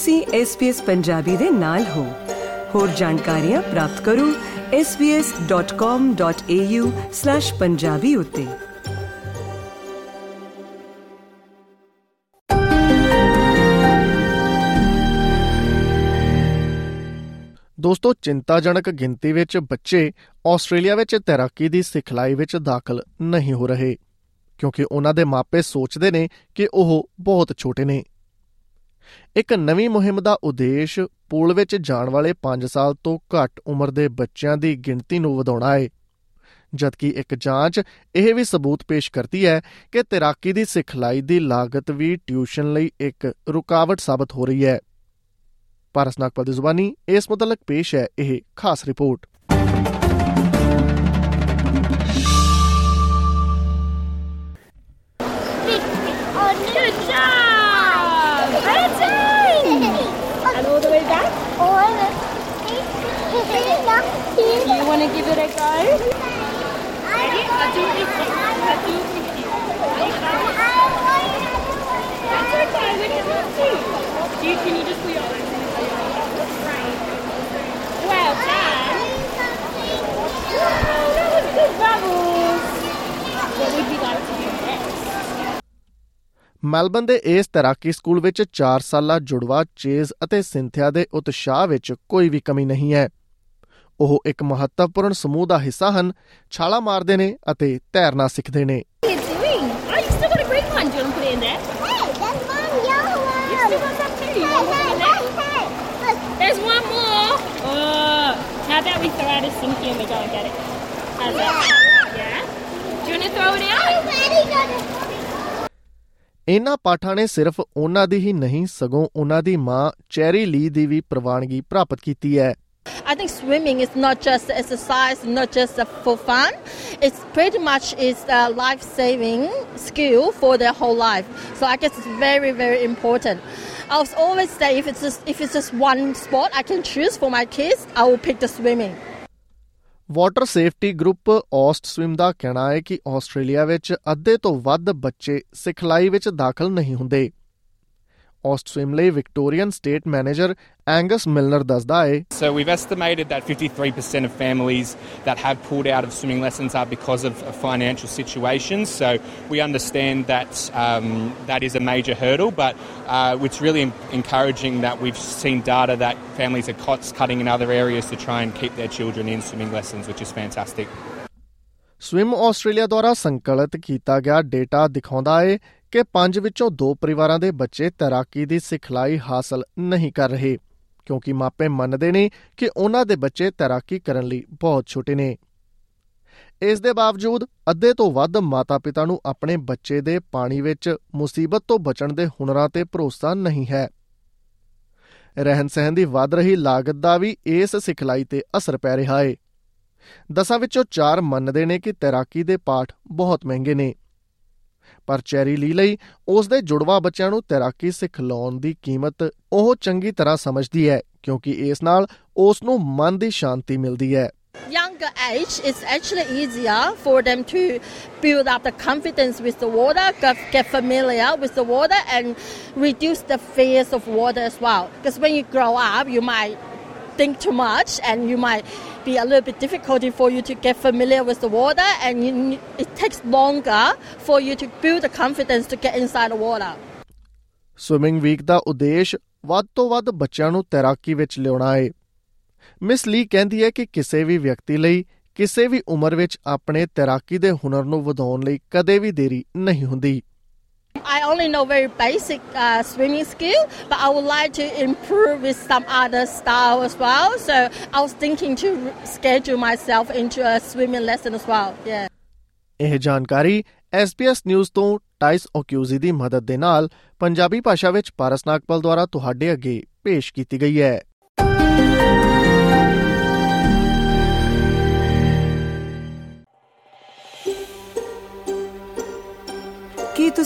ਤੁਸੀਂ SBS ਪੰਜਾਬੀ ਦੇ ਨਾਲ ਹੋ। ਹੋਰ ਜਾਣਕਾਰੀਆਂ ਪ੍ਰਾਪਤ ਕਰੋ svs.com.au/punjabi ਉਤੇ। ਦੋਸਤੋ, ਚਿੰਤਾਜਨਕ ਗਿਣਤੀ ਵਿੱਚ ਬੱਚੇ ਆਸਟ੍ਰੇਲੀਆ ਵਿੱਚ ਤੈਰਾਕੀ ਦੀ ਸਿਖਲਾਈ ਵਿੱਚ ਦਾਖਲ ਨਹੀਂ ਹੋ ਰਹੇ, ਕਿਉਂਕਿ ਉਹਨਾਂ ਦੇ ਮਾਪੇ ਸੋਚਦੇ ਨੇ ਕਿ ਉਹ ਬਹੁਤ ਛੋਟੇ ਨੇ। ਇੱਕ ਨਵੀਂ ਮੁਹਿੰਮ ਦਾ ਉਦੇਸ਼ ਪੂਲ ਵਿੱਚ ਜਾਣ ਵਾਲੇ 5 ਸਾਲ ਤੋਂ ਘੱਟ ਉਮਰ ਦੇ ਬੱਚਿਆਂ ਦੀ ਗਿਣਤੀ ਨੂੰ ਵਧਾਉਣਾ ਹੈ ਜਦਕਿ ਇੱਕ ਜਾਂਚ ਇਹ ਵੀ ਸਬੂਤ ਪੇਸ਼ ਕਰਦੀ ਹੈ ਕਿ ਤੈਰਾਕੀ ਦੀ ਸਿਖਲਾਈ ਦੀ ਲਾਗਤ ਵੀ ਟਿਊਸ਼ਨ ਲਈ ਇੱਕ ਰੁਕਾਵਟ ਸਾਬਤ ਹੋ ਰਹੀ ਹੈ। ਪਾਰਸ ਨਾਗਪਾਲ ਦੀ ਜ਼ੁਬਾਨੀ ਇਸ ਮੁਤਲਕ ਪੇਸ਼ ਹੈ ਇਹ ਖਾਸ report. And all the way back? Do you want to give it a go? Ready? Melbourne ਦੇ ਇਸ ਤੈਰਾਕੀ ਸਕੂਲ ਵਿੱਚ 4 ਸਾਲਾ ਜੁੜਵਾ ਚੇਜ਼ ਅਤੇ ਸਿੰਥਿਆ ਦੇ ਉਤਸ਼ਾਹ ਵਿੱਚ ਕੋਈ ਵੀ ਕਮੀ ਨਹੀਂ ਹੈ ਉਹ ਇੱਕ ਮਹੱਤਵਪੂਰਨ ਸਮੂਹ ਦਾ ਹਿੱਸਾ ਹਨ ਛਾਲਾ ਮਾਰਦੇ ਨੇ ਅਤੇ ਤੈਰਨਾ ਸਿੱਖਦੇ ਨੇ? Oh. Oh, how about we throw out a sinky and we go and get it? How's that? Yeah. Do you want to throw it out? ਇਹਨਾਂ ਪਾਠਾਂ ਨੇ ਸਿਰਫ ਉਹਨਾਂ ਦੀ ਹੀ ਨਹੀਂ ਸਗੋਂ ਉਹਨਾਂ ਦੀ ਮਾਂ ਚੈਰੀ ਲੀ ਦੀ ਵੀ ਪ੍ਰਵਾਨਗੀ ਪ੍ਰਾਪਤ ਕੀਤੀ ਹੈ I think swimming is not just exercise, not just for fun. It's pretty much is a life-saving skill for their whole life. So I guess it's very, very important. I was always say if it's just if it's just one sport I can choose for my kids, I will pick the swimming. Water safety group Austswim ਦਾ ਕਹਿਣਾ ਹੈ ਕਿ Australia ਵਿੱਚ ਅੱਧੇ ਤੋਂ ਵੱਧ ਬੱਚੇ ਸਿਖਲਾਈ ਵਿੱਚ ਦਾਖਲ ਨਹੀਂ ਹੁੰਦੇ। ਔਸਟ ਸਵਿਮ ਲਈ Victorian state manager Angus Milner ਦੱਸਦਾ ਹੈ So we've estimated that 53% of families that have pulled out of swimming lessons are because of of financial situations. So we understand that um, that is a major hurdle, but uh, it's really en- encouraging that we've seen data that families are cost cutting in other areas to try and keep their children in swimming lessons, which is fantastic. Swim Australia ਦੁਆਰਾ ਸੰਕਲਿਤ ਕੀਤਾ ਗਿਆ data ਦਿਖਾਉਂਦਾ ਹੈ ਕਿ 5 ਵਿੱਚੋਂ 2 ਪਰਿਵਾਰਾਂ ਦੇ ਬੱਚੇ ਤੈਰਾਕੀ ਦੀ ਸਿਖਲਾਈ ਹਾਸਲ ਨਹੀਂ ਕਰ ਰਹੇ, ਕਿਉਂਕਿ ਮਾਪੇ ਮੰਨਦੇ ਨੇ ਕਿ ਉਹਨਾਂ ਦੇ ਬੱਚੇ ਤੈਰਾਕੀ ਕਰਨ ਲਈ ਬਹੁਤ ਛੋਟੇ ਨੇ। ਇਸ ਦੇ ਬਾਵਜੂਦ, ਅੱਧੇ ਤੋਂ ਵੱਧ ਮਾਤਾ-ਪਿਤਾ ਨੂੰ ਆਪਣੇ ਬੱਚੇ ਦੇ ਪਾਣੀ ਵਿੱਚ ਮੁਸੀਬਤ ਤੋਂ ਬਚਣ ਦੇ ਹੁਨਰਾਂ ਤੇ ਭਰੋਸਾ ਨਹੀਂ ਹੈ। ਰਹਿਣ-ਸਹਿਣ ਦੀ ਵੱਧ ਰਹੀ ਲਾਗਤ ਦਾ ਵੀ ਇਸ ਸਿਖਲਾਈ ਤੇ ਅਸਰ ਪੈ ਰਿਹਾ ਹੈ ਦਸਾਂ ਵਿੱਚੋਂ 4 ਮੰਨਦੇ ਨੇ ਕਿ ਤੈਰਾਕੀ ਦੇ ਪਾਠ ਬਹੁਤ ਮਹਿੰਗੇ ਨੇ। ਪਰ ਚੈਰੀ ਲੀ ਲਈ ਉਸ ਦੇ ਜੁੜਵਾ ਬੱਚਿਆਂ ਨੂੰ ਤੈਰਾਕੀ ਸਿਖਲਾਉਣ ਦੀ ਕੀਮਤ ਉਹ ਚੰਗੀ ਤਰ੍ਹਾਂ ਸਮਝਦੀ ਹੈ ਕਿਉਂਕਿ ਇਸ ਨਾਲ ਉਸ ਨੂੰ ਮਨ ਦੀ ਸ਼ਾਂਤੀ ਮਿਲਦੀ ਹੈ Younger age, it's actually easier for them to build up the confidence with the water, get, get familiar with the water, and reduce the fears of water as well. Because when you grow up, you might think too much, and you might be a little bit difficult for you to get familiar with the water, and you, it takes longer for you to build the confidence to get inside the water. Swimming week ਦਾ ਉਦੇਸ਼ ਵੱਧ ਤੋਂ ਵੱਧ ਬੱਚਿਆਂ ਨੂੰ ਤੈਰਾਕੀ ਵਿੱਚ ਲਿਆਉਣਾ ਹੈ ਮਿਸ ਲੀ ਕਹਿੰਦੀ ਹੈ ਕਿ ਕਿਸੇ ਵੀ ਵਿਅਕਤੀ ਲਈ ਕਿਸੇ ਵੀ ਉਮਰ ਵਿੱਚ ਆਪਣੇ ਤੈਰਾਕੀ ਦੇ ਹੁਨਰ ਨੂੰ ਵਧਾਉਣ ਲਈ ਕਦੇ ਵੀ ਦੇਰੀ ਨਹੀਂ ਹੁੰਦੀ I only know very basic uh, swimming skill, but I would like to improve with some other style as well. So I was thinking to schedule myself into a swimming lesson as well. Yeah. ਇਹ ਜਾਣਕਾਰੀ SBS news ਤੋਂ ਟਾਈਸ ਓਕਿਊਜ਼ੀ ਦੀ ਮਦਦ ਦੇ ਨਾਲ ਪੰਜਾਬੀ ਭਾਸ਼ਾ ਵਿੱਚ ਪਾਰਸ ਨਾਗਪਾਲ ਦੁਆਰਾ ਤੁਹਾਡੇ ਅੱਗੇ ਪੇਸ਼ ਕੀਤੀ ਗਈ ਹੈ